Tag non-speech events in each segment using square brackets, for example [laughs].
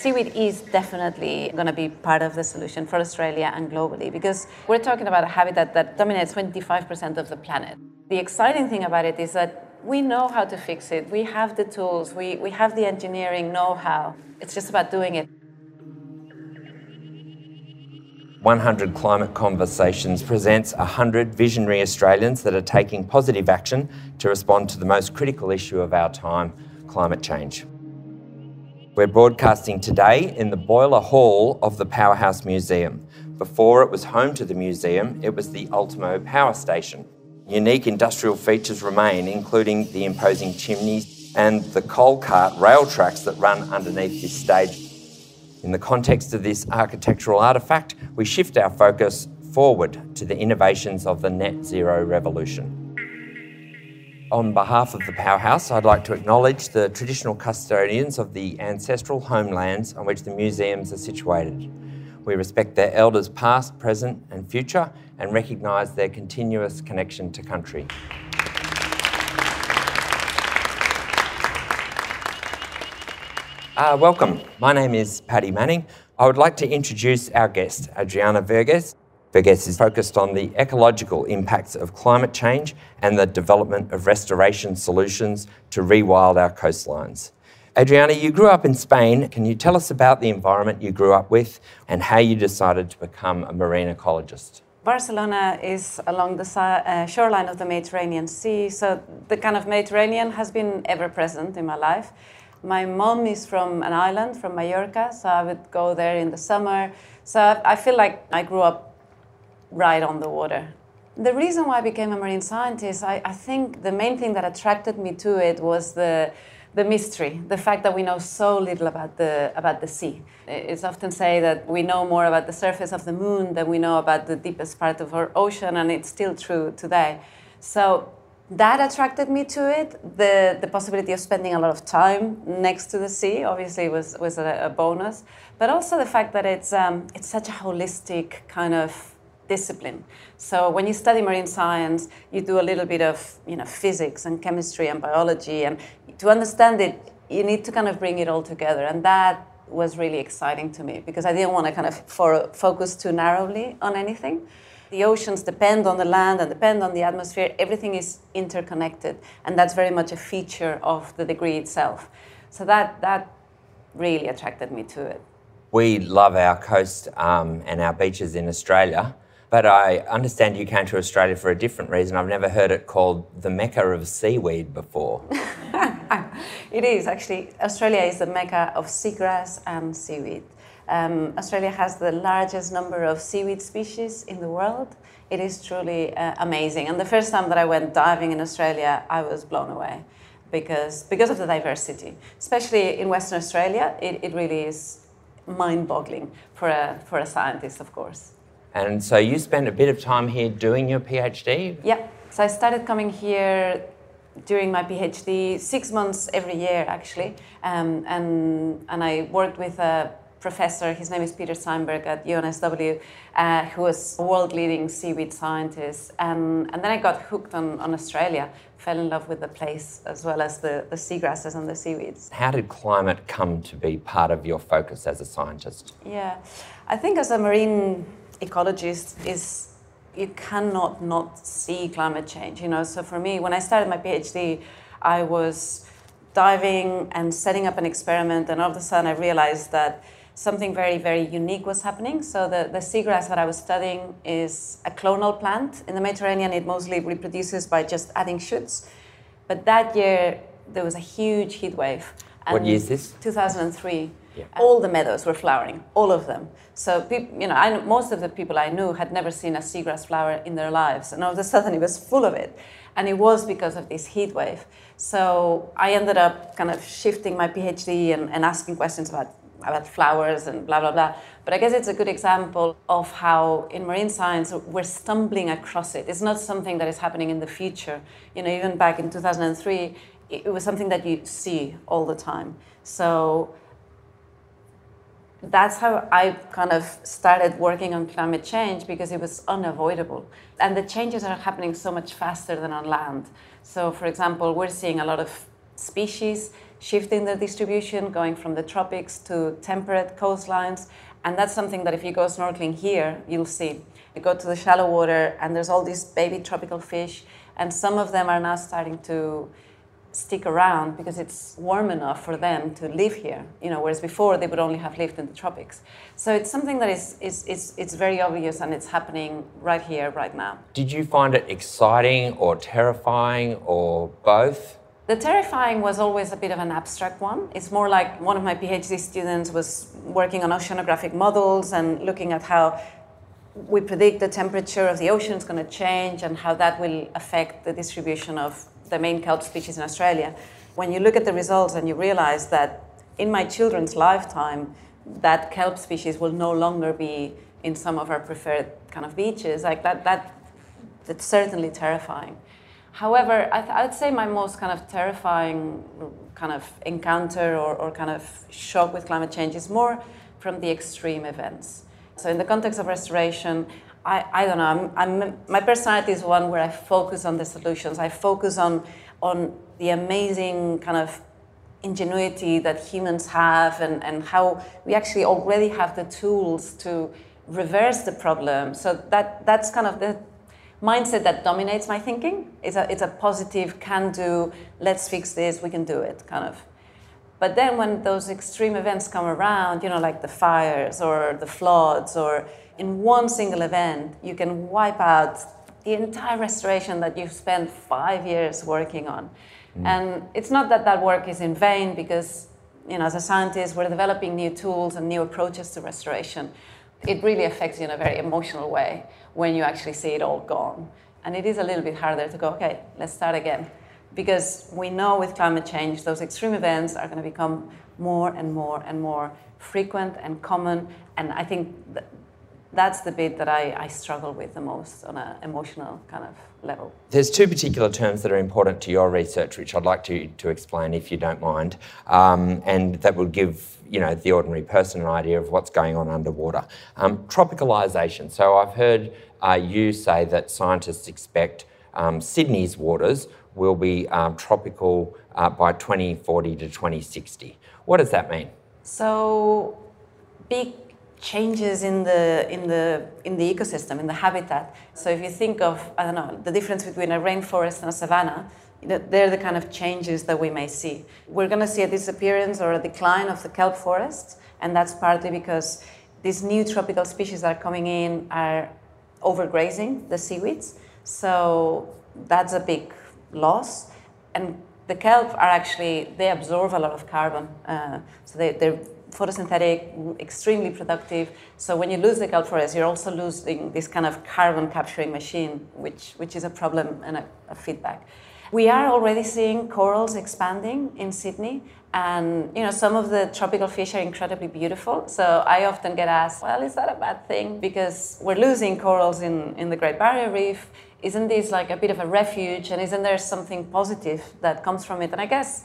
Seaweed is definitely going to be part of the solution for Australia and globally because we're talking about a habitat that dominates 25% of the planet. The exciting thing about it is that we know how to fix it. We have the tools, we, we have the engineering know how. It's just about doing it. 100 Climate Conversations presents 100 visionary Australians that are taking positive action to respond to the most critical issue of our time climate change. We're broadcasting today in the Boiler Hall of the Powerhouse Museum. Before it was home to the museum, it was the Ultimo Power Station. Unique industrial features remain, including the imposing chimneys and the coal cart rail tracks that run underneath this stage. In the context of this architectural artefact, we shift our focus forward to the innovations of the net zero revolution. On behalf of the Powerhouse, I'd like to acknowledge the traditional custodians of the ancestral homelands on which the museums are situated. We respect their elders past, present, and future and recognise their continuous connection to country. Uh, welcome. My name is Paddy Manning. I would like to introduce our guest, Adriana Vergés. Vergés is focused on the ecological impacts of climate change and the development of restoration solutions to rewild our coastlines. Adriana, you grew up in Spain. Can you tell us about the environment you grew up with and how you decided to become a marine ecologist? Barcelona is along the uh, shoreline of the Mediterranean Sea, so the kind of Mediterranean has been ever present in my life. My mom is from an island, from Mallorca, so I would go there in the summer. So I feel like I grew up right on the water. The reason why I became a marine scientist, I, I think the main thing that attracted me to it was the the mystery, the fact that we know so little about the about the sea. It's often said that we know more about the surface of the moon than we know about the deepest part of our ocean, and it's still true today. So that attracted me to it. The, the possibility of spending a lot of time next to the sea obviously was, was a, a bonus, but also the fact that it's, um, it's such a holistic kind of discipline. So when you study marine science, you do a little bit of you know, physics and chemistry and biology, and to understand it, you need to kind of bring it all together. And that was really exciting to me because I didn't want to kind of for, focus too narrowly on anything. The oceans depend on the land and depend on the atmosphere. Everything is interconnected, and that's very much a feature of the degree itself. So that that really attracted me to it. We love our coast um, and our beaches in Australia, but I understand you came to Australia for a different reason. I've never heard it called the Mecca of seaweed before. [laughs] it is actually. Australia is the Mecca of seagrass and seaweed. Um, Australia has the largest number of seaweed species in the world. It is truly uh, amazing. And the first time that I went diving in Australia, I was blown away because, because of the diversity. Especially in Western Australia, it, it really is mind boggling for a, for a scientist, of course. And so you spent a bit of time here doing your PhD? Yeah. So I started coming here during my PhD, six months every year actually, um, and and I worked with a professor, his name is Peter Steinberg at UNSW, uh, who was a world leading seaweed scientist. And, and then I got hooked on, on Australia, fell in love with the place as well as the, the seagrasses and the seaweeds. How did climate come to be part of your focus as a scientist? Yeah, I think as a marine ecologist is you cannot not see climate change. You know, so for me, when I started my PhD, I was diving and setting up an experiment, and all of a sudden I realized that something very, very unique was happening. So the, the seagrass that I was studying is a clonal plant. In the Mediterranean, it mostly reproduces by just adding shoots. But that year, there was a huge heat wave. What year is this? 2003. Yeah. All the meadows were flowering, all of them. So, you know, I, most of the people I knew had never seen a seagrass flower in their lives, and all of a sudden it was full of it, and it was because of this heat wave. So I ended up kind of shifting my PhD and, and asking questions about about flowers and blah, blah, blah. But I guess it's a good example of how in marine science we're stumbling across it. It's not something that is happening in the future. You know, even back in 2003, it was something that you see all the time. So that's how I kind of started working on climate change because it was unavoidable. And the changes are happening so much faster than on land. So, for example, we're seeing a lot of species shifting their distribution, going from the tropics to temperate coastlines. And that's something that if you go snorkeling here, you'll see. You go to the shallow water, and there's all these baby tropical fish, and some of them are now starting to stick around because it's warm enough for them to live here. You know, whereas before they would only have lived in the tropics. So it's something that is, is, is it's very obvious and it's happening right here, right now. Did you find it exciting or terrifying or both? The terrifying was always a bit of an abstract one. It's more like one of my PhD students was working on oceanographic models and looking at how we predict the temperature of the ocean is going to change and how that will affect the distribution of the main kelp species in Australia. When you look at the results and you realize that in my children's lifetime, that kelp species will no longer be in some of our preferred kind of beaches, like that, that that's certainly terrifying. However, I th- I'd say my most kind of terrifying kind of encounter or, or kind of shock with climate change is more from the extreme events. So in the context of restoration, I, I don't know, I'm, I'm, my personality is one where I focus on the solutions. I focus on, on the amazing kind of ingenuity that humans have and, and how we actually already have the tools to reverse the problem. So that, that's kind of the mindset that dominates my thinking. It's a, it's a positive, can do, let's fix this, we can do it kind of. But then when those extreme events come around, you know, like the fires or the floods or in one single event, you can wipe out the entire restoration that you've spent five years working on. Mm. And it's not that that work is in vain because, you know, as a scientist, we're developing new tools and new approaches to restoration. It really affects you in a very emotional way when you actually see it all gone. And it is a little bit harder to go, okay, let's start again. Because we know with climate change, those extreme events are going to become more and more and more frequent and common. And I think that's the bit that I, I struggle with the most on an emotional kind of level. There's two particular terms that are important to your research, which I'd like to, to explain if you don't mind, um, and that will give you know the ordinary person an idea of what's going on underwater. Um, tropicalisation. So I've heard uh, you say that scientists expect um, Sydney's waters will be um, tropical uh, by 2040 to 2060. What does that mean? So big changes in the in the in the ecosystem in the habitat. So if you think of i don't know the difference between a rainforest and a savanna they're the kind of changes that we may see. We're going to see a disappearance or a decline of the kelp forests and that's partly because these new tropical species that are coming in are overgrazing the seaweeds. So that's a big loss. And the kelp are actually they absorb a lot of carbon uh, so they, they're photosynthetic, extremely productive. So when you lose the kelp forest, you're also losing this kind of carbon capturing machine, which, which is a problem and a, a feedback. We are already seeing corals expanding in Sydney, and you know some of the tropical fish are incredibly beautiful. So I often get asked, "Well, is that a bad thing? Because we're losing corals in, in the Great Barrier Reef. Isn't this like a bit of a refuge? And isn't there something positive that comes from it?" And I guess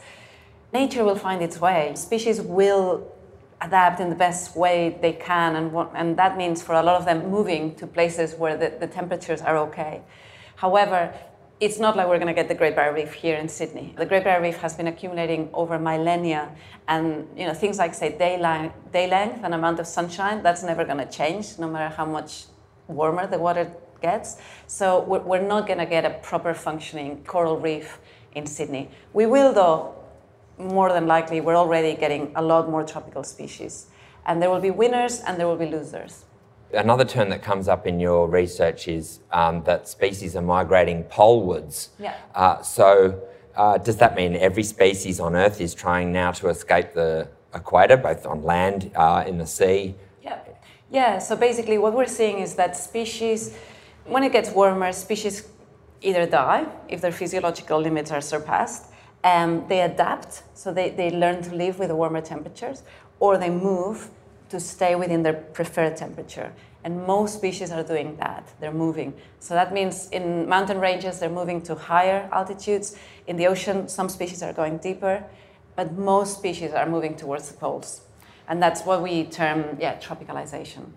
nature will find its way. Species will adapt in the best way they can, and, what, and that means for a lot of them moving to places where the, the temperatures are okay. However, it's not like we're going to get the Great Barrier Reef here in Sydney. The Great Barrier Reef has been accumulating over millennia, and you know things like say day, length, day length and amount of sunshine. That's never going to change, no matter how much warmer the water gets. So we're, we're not going to get a proper functioning coral reef in Sydney. We will, though, more than likely, we're already getting a lot more tropical species. And there will be winners and there will be losers. Another term that comes up in your research is um, that species are migrating polewards. Yeah. Uh, so, uh, does that mean every species on Earth is trying now to escape the equator, both on land, uh, in the sea? Yeah. Yeah. So basically, what we're seeing is that species, when it gets warmer, species either die if their physiological limits are surpassed, um, they adapt, so they, they learn to live with warmer temperatures, or they move to stay within their preferred temperature. And most species are doing that. They're moving. So that means in mountain ranges, they're moving to higher altitudes. In the ocean, some species are going deeper, but most species are moving towards the poles. And that's what we term, yeah, tropicalization.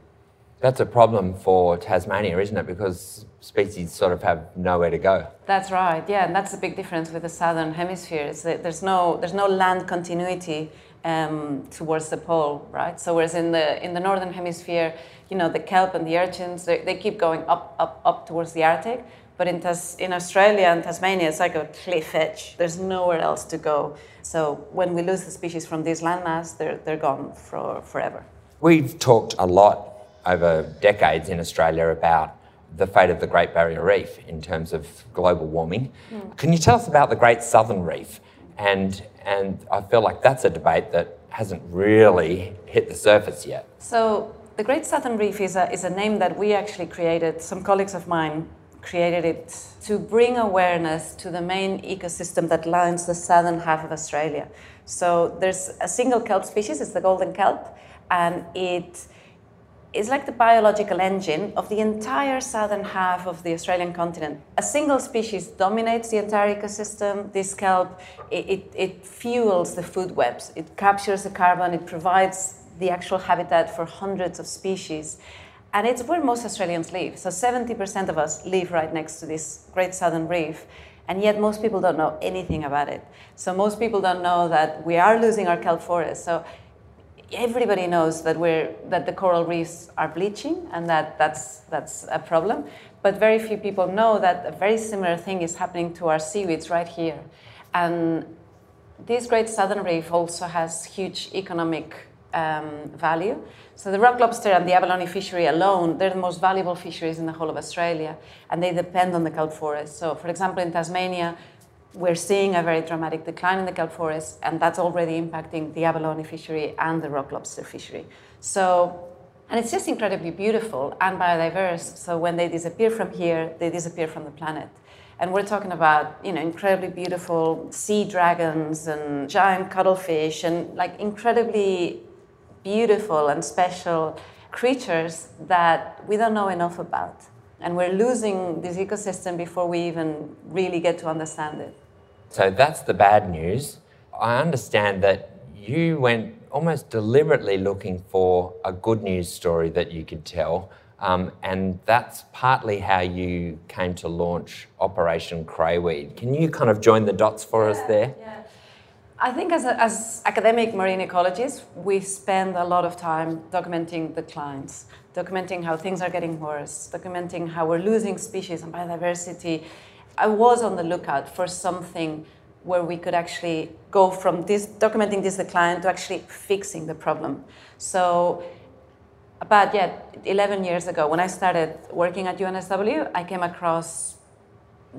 That's a problem for Tasmania, isn't it? Because species sort of have nowhere to go. That's right. Yeah, and that's the big difference with the southern hemisphere. Is that there's no there's no land continuity um, towards the pole, right? So whereas in the in the northern hemisphere, you know, the kelp and the urchins they, they keep going up up up towards the Arctic. But in, Tas- in Australia and Tasmania, it's like a cliff edge. There's nowhere else to go. So when we lose the species from this landmass, they're, they're gone for forever. We've talked a lot over decades in Australia about the fate of the Great Barrier Reef in terms of global warming. Mm. Can you tell us about the Great Southern Reef? And, and I feel like that's a debate that hasn't really hit the surface yet. So, the Great Southern Reef is a, is a name that we actually created. Some colleagues of mine created it to bring awareness to the main ecosystem that lines the southern half of Australia. So, there's a single kelp species, it's the golden kelp, and it is like the biological engine of the entire southern half of the Australian continent. A single species dominates the entire ecosystem. This kelp, it, it, it, fuels the food webs. It captures the carbon, it provides the actual habitat for hundreds of species. And it's where most Australians live. So 70% of us live right next to this great southern reef. And yet most people don't know anything about it. So most people don't know that we are losing our kelp forest. So everybody knows that we're that the coral reefs are bleaching and that that's that's a problem but very few people know that a very similar thing is happening to our seaweeds right here. And this great southern reef also has huge economic um, value. So the rock lobster and the abalone fishery alone they're the most valuable fisheries in the whole of australia and they depend on the kelp forest. So for example in tasmania we're seeing a very dramatic decline in the kelp forest, and that's already impacting the abalone fishery and the rock lobster fishery. So, and it's just incredibly beautiful and biodiverse. So when they disappear from here, they disappear from the planet. And we're talking about, you know, incredibly beautiful sea dragons and giant cuttlefish and like incredibly beautiful and special creatures that we don't know enough about. And we're losing this ecosystem before we even really get to understand it. So that's the bad news. I understand that you went almost deliberately looking for a good news story that you could tell. Um, and that's partly how you came to launch Operation Crayweed. Can you kind of join the dots for yeah, us there? Yeah. I think as, a, as academic marine ecologists, we spend a lot of time documenting declines, documenting how things are getting worse, documenting how we're losing species and biodiversity. I was on the lookout for something where we could actually go from this documenting this decline to actually fixing the problem. So about yeah 11 years ago when i started working at unsw i came across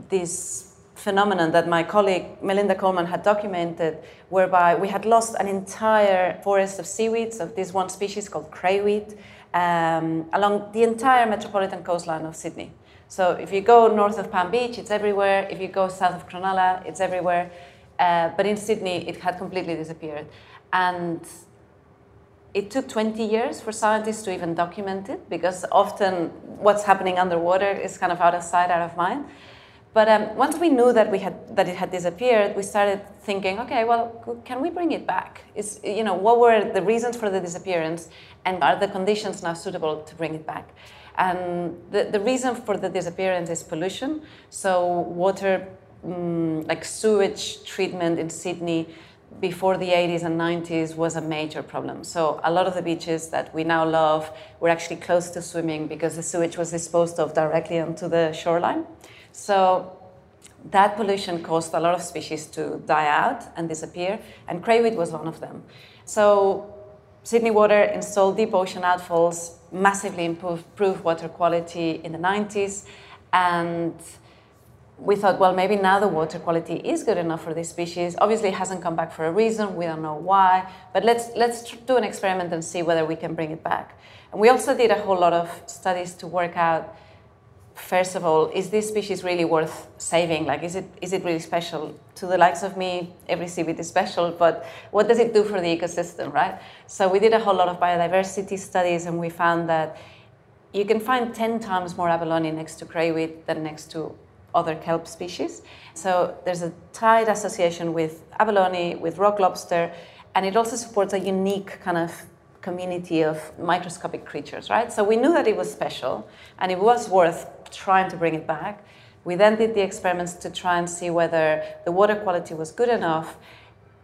this phenomenon that my colleague Melinda Coleman had documented, whereby we had lost an entire forest of seaweeds of this one species called crayweed um, along the entire metropolitan coastline of Sydney. So if you go north of Palm Beach, it's everywhere. If you go south of Cronulla, it's everywhere. Uh, but in Sydney, it had completely disappeared. And it took 20 years for scientists to even document it because often what's happening underwater is kind of out of sight, out of mind. But um, once we knew that we had that it had disappeared, we started thinking, okay, well, can we bring it back? Is you know what were the reasons for the disappearance, and are the conditions now suitable to bring it back? And the, the reason for the disappearance is pollution. So water, um, like sewage treatment in Sydney before the 80s and 90s was a major problem. So a lot of the beaches that we now love were actually close to swimming because the sewage was disposed of directly onto the shoreline. So that pollution caused a lot of species to die out and disappear, and crayweed was one of them. So Sydney Water installed deep ocean outfalls, massively improved, water quality in the 90s, and we thought, well, maybe now the water quality is good enough for this species. Obviously, it hasn't come back for a reason. We don't know why. But let's, let's do an experiment and see whether we can bring it back. And we also did a whole lot of studies to work out first of all, is this species really worth saving? Like, is it, is it really special? To the likes of me, every seaweed is special, but what does it do for the ecosystem, right? So we did a whole lot of biodiversity studies and we found that you can find 10 times more abalone next to crayweed than next to other kelp species. So there's a tight association with abalone, with rock lobster, and it also supports a unique kind of community of microscopic creatures, right? So we knew that it was special and it was worth trying to bring it back. We then did the experiments to try and see whether the water quality was good enough.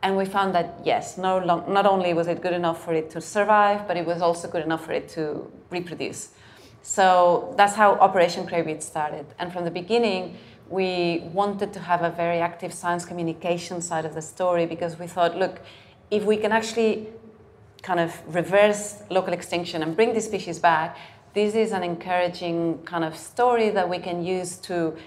And we found that yes, no long, not only was it good enough for it to survive, but it was also good enough for it to reproduce. So that's how Operation Crayweed started. And from the beginning, we wanted to have a very active science communication side of the story because we thought, look, if we can actually kind of reverse local extinction and bring these species back, this is an encouraging kind of story that we can use to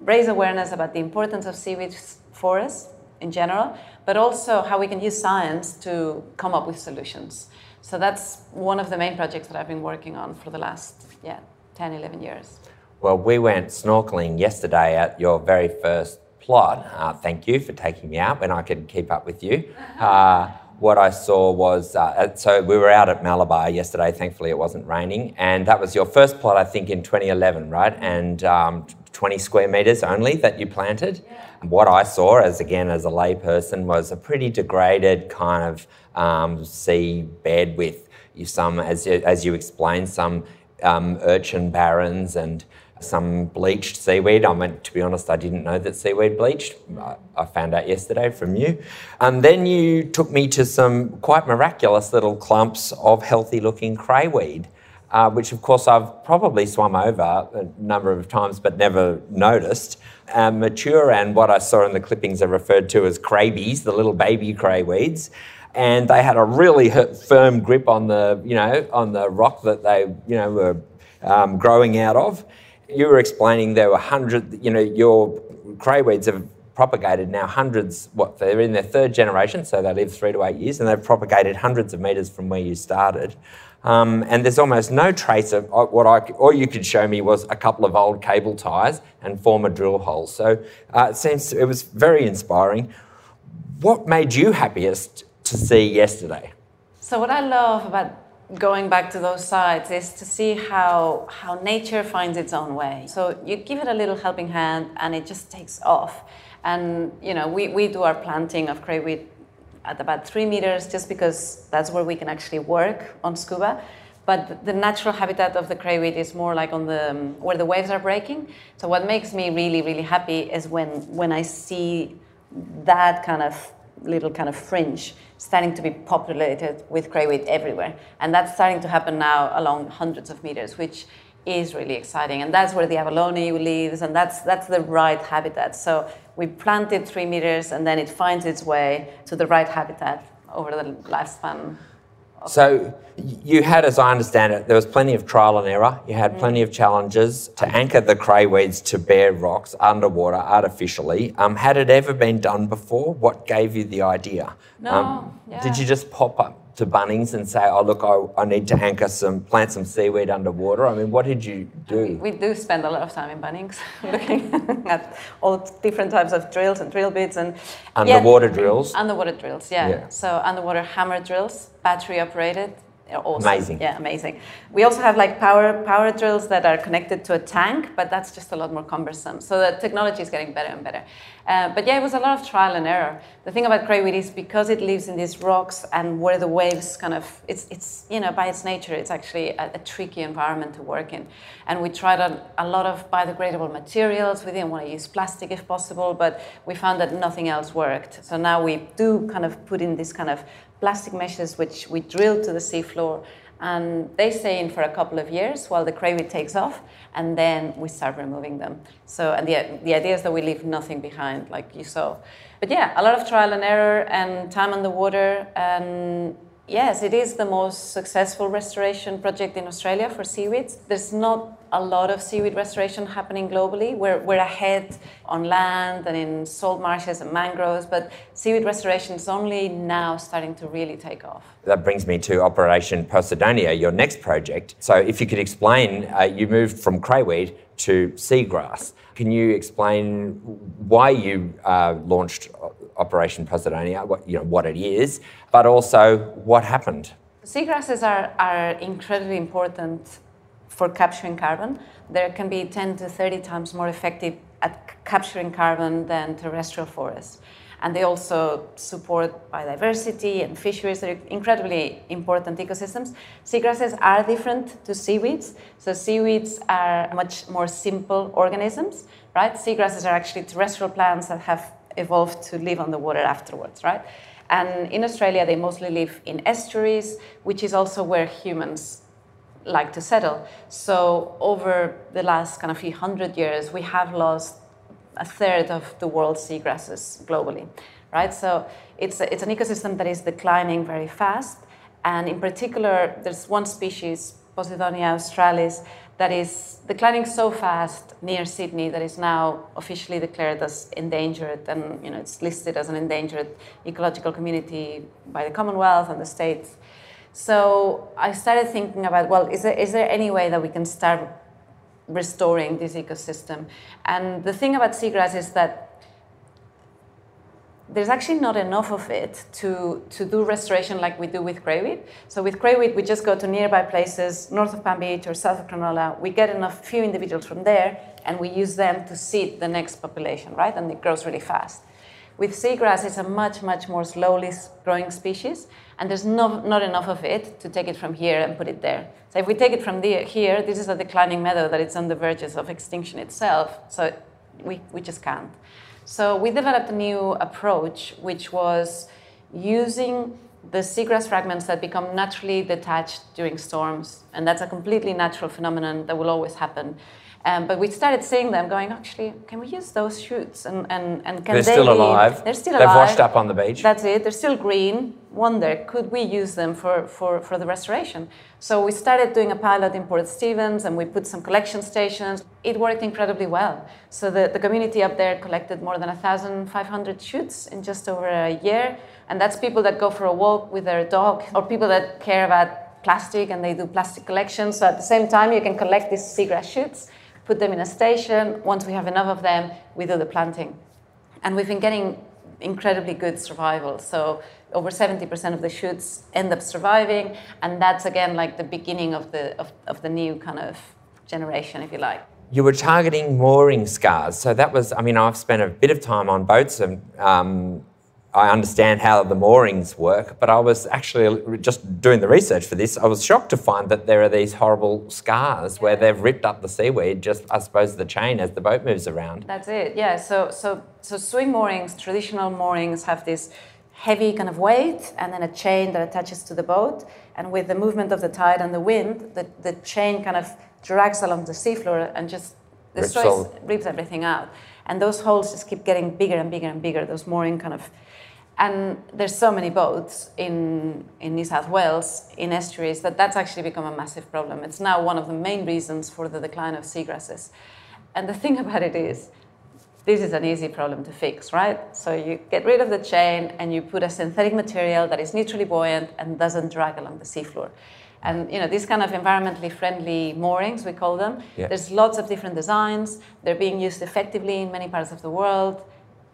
raise awareness about the importance of seaweed forests in general, but also how we can use science to come up with solutions. So that's one of the main projects that I've been working on for the last yeah, 10, 11 years. Well, we went snorkeling yesterday at your very first plot. Uh, thank you for taking me out when I could keep up with you. Uh, what I saw was uh, so we were out at Malabar yesterday. Thankfully, it wasn't raining, and that was your first plot, I think, in 2011, right? And um, 20 square meters only that you planted. Yeah. What I saw, as again as a layperson, was a pretty degraded kind of um, sea bed with some, as you, as you explained, some um, urchin barrens and some bleached seaweed. I mean, to be honest, I didn't know that seaweed bleached. I found out yesterday from you. And then you took me to some quite miraculous little clumps of healthy looking crayweed. Uh, which of course I've probably swum over a number of times but never noticed. Um, mature and what I saw in the clippings are referred to as craybees, the little baby crayweeds. And they had a really firm grip on the, you know, on the rock that they, you know, were um, growing out of you were explaining there were hundreds, you know, your crayweeds have propagated now hundreds, what, they're in their third generation, so they live three to eight years, and they've propagated hundreds of metres from where you started. Um, and there's almost no trace of uh, what I, all you could show me was a couple of old cable ties and former drill holes. So uh, it seems, it was very inspiring. What made you happiest to see yesterday? So what I love about going back to those sites is to see how how nature finds its own way. So you give it a little helping hand and it just takes off. And you know, we, we do our planting of crayweed at about three meters just because that's where we can actually work on scuba. But the natural habitat of the crayweed is more like on the um, where the waves are breaking. So what makes me really really happy is when when I see that kind of little kind of fringe starting to be populated with crayweed everywhere. And that's starting to happen now along hundreds of meters, which is really exciting. And that's where the abalone lives, and that's, that's the right habitat. So we planted three meters, and then it finds its way to the right habitat over the lifespan so you had, as I understand it, there was plenty of trial and error. You had plenty of challenges to anchor the crayweeds to bare rocks underwater artificially. Um, had it ever been done before? What gave you the idea? No. Um, yeah. Did you just pop up to Bunnings and say, "Oh, look, I, I, need to anchor some, plant some seaweed underwater"? I mean, what did you do? We do spend a lot of time in Bunnings, [laughs] looking at all different types of drills and drill bits and underwater yeah, drills. Underwater drills, yeah. yeah. So underwater hammer drills, battery operated, awesome. Amazing. Yeah, amazing. We also have like power power drills that are connected to a tank, but that's just a lot more cumbersome. So the technology is getting better and better. Uh, but yeah, it was a lot of trial and error. The thing about crayweed is because it lives in these rocks and where the waves kind of it's it's you know by its nature it's actually a, a tricky environment to work in. And we tried a, a lot of biodegradable materials. We didn't want to use plastic if possible, but we found that nothing else worked. So now we do kind of put in this kind of plastic meshes which we drill to the seafloor and they stay in for a couple of years while the crayweed takes off and then we start removing them. So and the, the idea is that we leave nothing behind like you saw. But yeah a lot of trial and error and time on the water and Yes, it is the most successful restoration project in Australia for seaweeds. There's not a lot of seaweed restoration happening globally. We're, we're ahead on land and in salt marshes and mangroves, but seaweed restoration is only now starting to really take off. That brings me to Operation Posidonia, your next project. So, if you could explain, uh, you moved from crayweed to seagrass. Can you explain why you uh, launched Operation Posidonia, what, you know, what it is, but also what happened. Seagrasses are, are incredibly important for capturing carbon. They can be 10 to 30 times more effective at capturing carbon than terrestrial forests. And they also support biodiversity and fisheries. They're incredibly important ecosystems. Seagrasses are different to seaweeds. So seaweeds are much more simple organisms, right? Seagrasses are actually terrestrial plants that have evolved to live on the water afterwards, right? And in Australia, they mostly live in estuaries, which is also where humans like to settle. So over the last kind of few hundred years, we have lost a third of the world's seagrasses globally, right? So it's, a, it's an ecosystem that is declining very fast. And in particular, there's one species, Posidonia australis, that is declining so fast near Sydney that is now officially declared as endangered and you know it's listed as an endangered ecological community by the Commonwealth and the states. So I started thinking about well, is there is there any way that we can start restoring this ecosystem? And the thing about seagrass is that there's actually not enough of it to, to do restoration like we do with crayweed. So with crayweed, we just go to nearby places, north of Palm Beach or south of Cronulla. We get enough few individuals from there, and we use them to seed the next population, right? And it grows really fast. With seagrass, it's a much, much more slowly growing species, and there's no, not enough of it to take it from here and put it there. So if we take it from the, here, this is a declining meadow that it's on the verges of extinction itself, so we, we just can't. So we developed a new approach, which was using the seagrass fragments that become naturally detached during storms. And that's a completely natural phenomenon that will always happen. Um, but we started seeing them going, actually, can we use those shoots? And, and, and can they're they still be, alive. They're still alive. They've washed up on the beach. That's it. They're still green. Wonder, could we use them for, for, for the restoration? So we started doing a pilot in Port Stephens and we put some collection stations. It worked incredibly well. So the, the community up there collected more than 1,500 shoots in just over a year. And that's people that go for a walk with their dog or people that care about plastic and they do plastic collections. So at the same time, you can collect these seagrass shoots put them in a station. Once we have enough of them, we do the planting. And we've been getting incredibly good survival. So over 70% of the shoots end up surviving. And that's again like the beginning of the, of, of the new kind of generation, if you like. You were targeting mooring scars. So that was, I mean, I've spent a bit of time on boats and um, I understand how the moorings work, but I was actually just doing the research for this. I was shocked to find that there are these horrible scars yeah. where they've ripped up the seaweed, just I suppose the chain as the boat moves around. That's it. Yeah. So so so swing moorings, traditional moorings have this heavy kind of weight and then a chain that attaches to the boat. And with the movement of the tide and the wind, the, the chain kind of drags along the seafloor and just destroys, rips, rips everything out. And those holes just keep getting bigger and bigger and bigger. Those mooring kind of and there's so many boats in, in New South Wales in estuaries that that's actually become a massive problem. It's now one of the main reasons for the decline of seagrasses. And the thing [laughs] about it is, this is an easy problem to fix, right? So you get rid of the chain and you put a synthetic material that is neutrally buoyant and doesn't drag along the seafloor. And you know these kind of environmentally friendly moorings, we call them. Yeah. There's lots of different designs. They're being used effectively in many parts of the world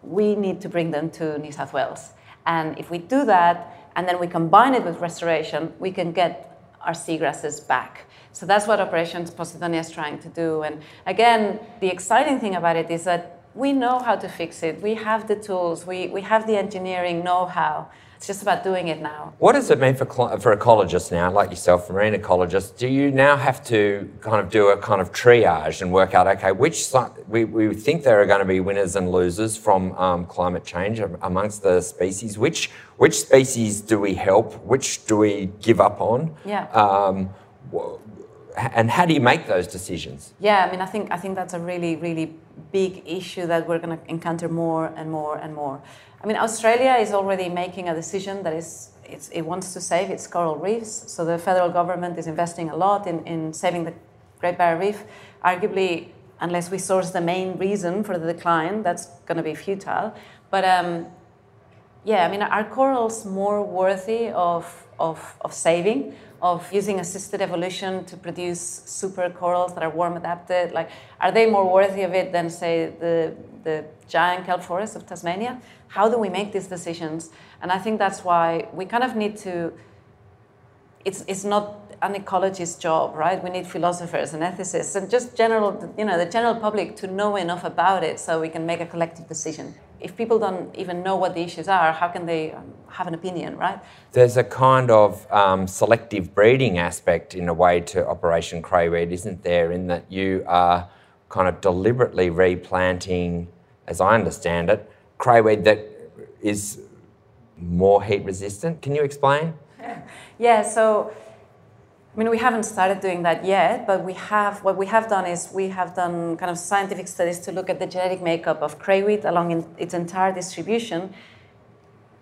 we need to bring them to New South Wales. And if we do that, and then we combine it with restoration, we can get our seagrasses back. So that's what Operations Posidonia is trying to do. And again, the exciting thing about it is that we know how to fix it. We have the tools, we, we have the engineering know how. It's just about doing it now. What does it mean for, for ecologists now, like yourself, marine ecologists? Do you now have to kind of do a kind of triage and work out, okay, which we, we think there are going to be winners and losers from um, climate change amongst the species. Which, which species do we help? Which do we give up on? Yeah. Um, and how do you make those decisions? Yeah, I mean, I think I think that's a really, really big issue that we're going to encounter more and more and more. I mean, Australia is already making a decision that is it wants to save its coral reefs. So the federal government is investing a lot in, in saving the Great Barrier Reef. Arguably, unless we source the main reason for the decline, that's going to be futile. But um, yeah, I mean, are corals more worthy of, of, of saving, of using assisted evolution to produce super corals that are warm adapted? Like, are they more worthy of it than, say, the, the giant kelp forest of Tasmania? How do we make these decisions? And I think that's why we kind of need to, it's, it's not an ecologist's job, right? We need philosophers and ethicists and just general, you know, the general public to know enough about it so we can make a collective decision. if people don't even know what the issues are, how can they um, have an opinion, right? There's a kind of um, selective breeding aspect in a way to Operation Crayweed, isn't there? In that you are kind of deliberately replanting, as I understand it, crayweed that is more heat resistant. Can you explain? [laughs] Yeah, so I mean, we haven't started doing that yet, but we have. What we have done is we have done kind of scientific studies to look at the genetic makeup of crayweed along in its entire distribution,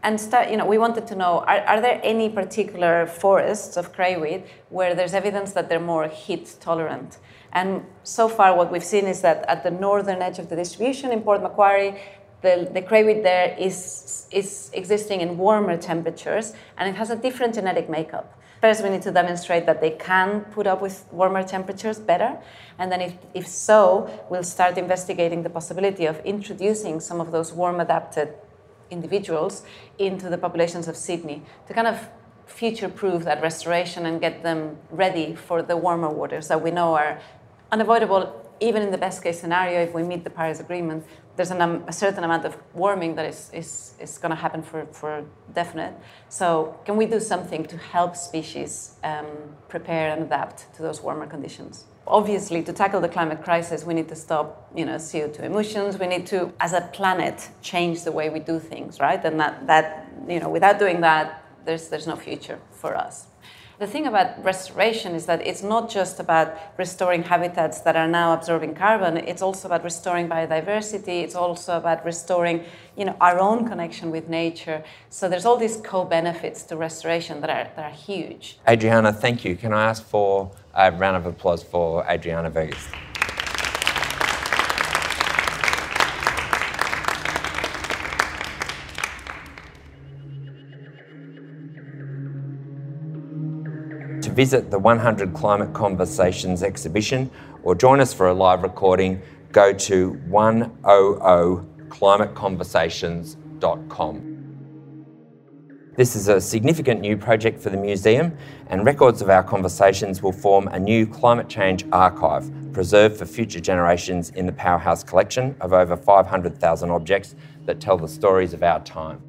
and start. You know, we wanted to know: are, are there any particular forests of crayweed where there's evidence that they're more heat tolerant? And so far, what we've seen is that at the northern edge of the distribution in Port Macquarie, the, the crayweed there is, is existing in warmer temperatures, and it has a different genetic makeup. First, we need to demonstrate that they can put up with warmer temperatures better. And then, if, if so, we'll start investigating the possibility of introducing some of those warm adapted individuals into the populations of Sydney to kind of future proof that restoration and get them ready for the warmer waters that we know are unavoidable even in the best case scenario, if we meet the Paris Agreement, there's an, a certain amount of warming that is, is, is going to happen for, for definite. So, can we do something to help species um, prepare and adapt to those warmer conditions? Obviously, to tackle the climate crisis, we need to stop, you know, CO2 emissions. We need to, as a planet, change the way we do things, right? And that, that you know, without doing that, there's, there's no future for us. The thing about restoration is that it's not just about restoring habitats that are now absorbing carbon, it's also about restoring biodiversity, it's also about restoring you know, our own connection with nature. So there's all these co-benefits to restoration that are, that are huge. Adriana, thank you. Can I ask for a round of applause for Adriana Vergés? Visit the 100 Climate Conversations exhibition or join us for a live recording, go to 100climateconversations.com. This is a significant new project for the museum, and records of our conversations will form a new climate change archive preserved for future generations in the Powerhouse collection of over 500,000 objects that tell the stories of our time.